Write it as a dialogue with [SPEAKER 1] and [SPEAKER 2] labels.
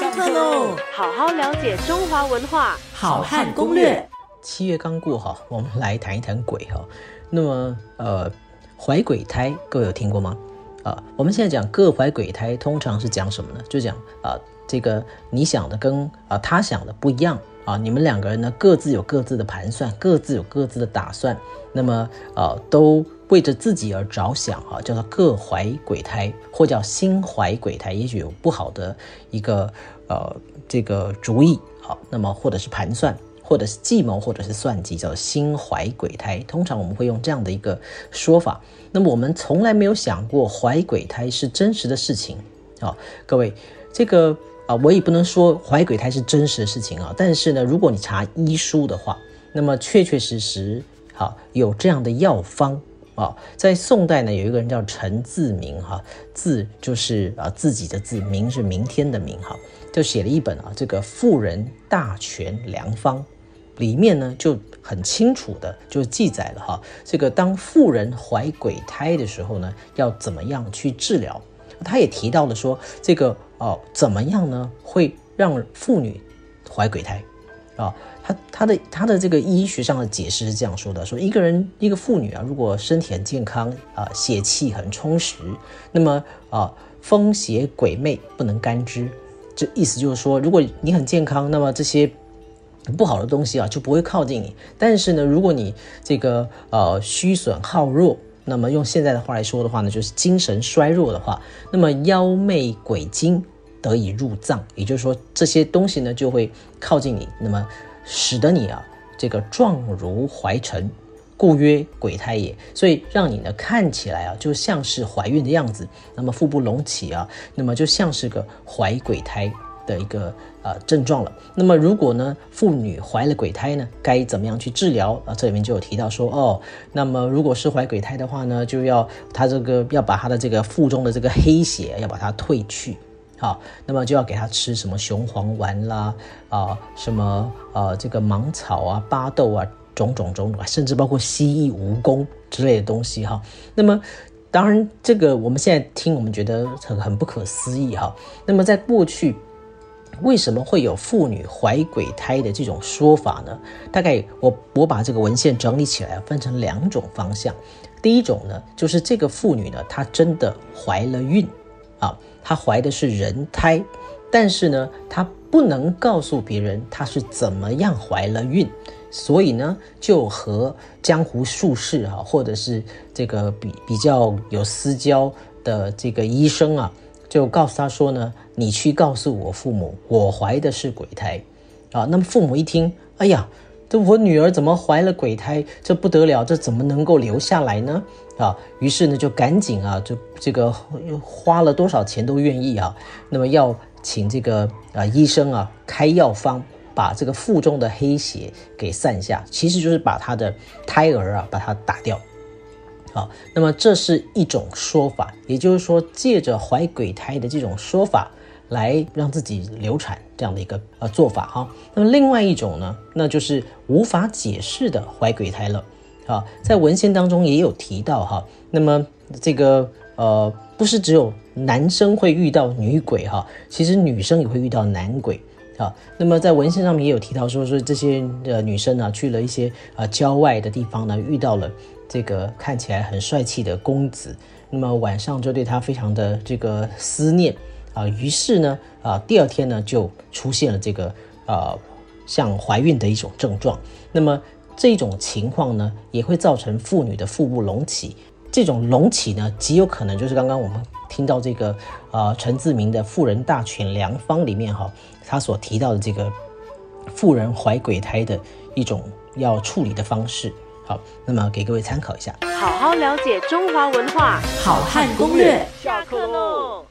[SPEAKER 1] 上课喽！
[SPEAKER 2] 好好了解中华文化，
[SPEAKER 1] 好汉攻略。
[SPEAKER 3] 七月刚过哈，我们来谈一谈鬼哈。那么呃，怀鬼胎各位有听过吗？啊，我们现在讲各怀鬼胎，通常是讲什么呢？就讲啊，这个你想的跟啊他想的不一样啊，你们两个人呢各自有各自的盘算，各自有各自的打算，那么呃都。为着自己而着想啊，叫做各怀鬼胎，或叫心怀鬼胎，也许有不好的一个呃这个主意好，那么或者是盘算，或者是计谋，或者是算计，叫心怀鬼胎。通常我们会用这样的一个说法。那么我们从来没有想过怀鬼胎是真实的事情啊，各位，这个啊我也不能说怀鬼胎是真实的事情啊，但是呢，如果你查医书的话，那么确确实实好有这样的药方。啊，在宋代呢，有一个人叫陈自明，哈，自就是啊自己的字，明是明天的明，哈，就写了一本啊这个妇人大全良方，里面呢就很清楚的就记载了哈，这个当妇人怀鬼胎的时候呢，要怎么样去治疗？他也提到了说，这个哦怎么样呢会让妇女怀鬼胎？啊，他他的他的这个医学上的解释是这样说的：说一个人一个妇女啊，如果身体很健康啊，血气很充实，那么啊风邪鬼魅不能干支。这意思就是说，如果你很健康，那么这些不好的东西啊就不会靠近你。但是呢，如果你这个呃虚损好弱，那么用现在的话来说的话呢，就是精神衰弱的话，那么妖魅鬼精。得以入脏，也就是说这些东西呢就会靠近你，那么使得你啊这个状如怀尘，故曰鬼胎也。所以让你呢看起来啊就像是怀孕的样子，那么腹部隆起啊，那么就像是个怀鬼胎的一个呃症状了。那么如果呢妇女怀了鬼胎呢，该怎么样去治疗啊？这里面就有提到说哦，那么如果是怀鬼胎的话呢，就要他这个要把他的这个腹中的这个黑血要把它褪去。好，那么就要给他吃什么雄黄丸啦，啊，什么呃这个芒草啊、巴豆啊，种种种种，甚至包括蜥蜴蜈蚣之类的东西哈。那么当然，这个我们现在听，我们觉得很很不可思议哈。那么在过去，为什么会有妇女怀鬼胎的这种说法呢？大概我我把这个文献整理起来，分成两种方向。第一种呢，就是这个妇女呢，她真的怀了孕啊。她怀的是人胎，但是呢，她不能告诉别人她是怎么样怀了孕，所以呢，就和江湖术士啊，或者是这个比比较有私交的这个医生啊，就告诉他说呢，你去告诉我父母，我怀的是鬼胎，啊，那么父母一听，哎呀。这我女儿怎么怀了鬼胎？这不得了，这怎么能够留下来呢？啊，于是呢就赶紧啊，就这个花了多少钱都愿意啊。那么要请这个啊医生啊开药方，把这个腹中的黑血给散下，其实就是把他的胎儿啊把它打掉。好，那么这是一种说法，也就是说借着怀鬼胎的这种说法。来让自己流产这样的一个呃做法哈，那么另外一种呢，那就是无法解释的怀鬼胎了啊，在文献当中也有提到哈，那么这个呃不是只有男生会遇到女鬼哈，其实女生也会遇到男鬼啊，那么在文献上面也有提到说说这些呃女生呢去了一些呃郊外的地方呢，遇到了这个看起来很帅气的公子，那么晚上就对他非常的这个思念。啊，于是呢，啊，第二天呢就出现了这个呃像怀孕的一种症状。那么这种情况呢，也会造成妇女的腹部隆起。这种隆起呢，极有可能就是刚刚我们听到这个呃陈自明的《妇人大全良方》里面哈，他所提到的这个妇人怀鬼胎的一种要处理的方式。好，那么给各位参考一下。
[SPEAKER 2] 好好了解中华文化，
[SPEAKER 1] 好汉攻略。
[SPEAKER 2] 下课喽。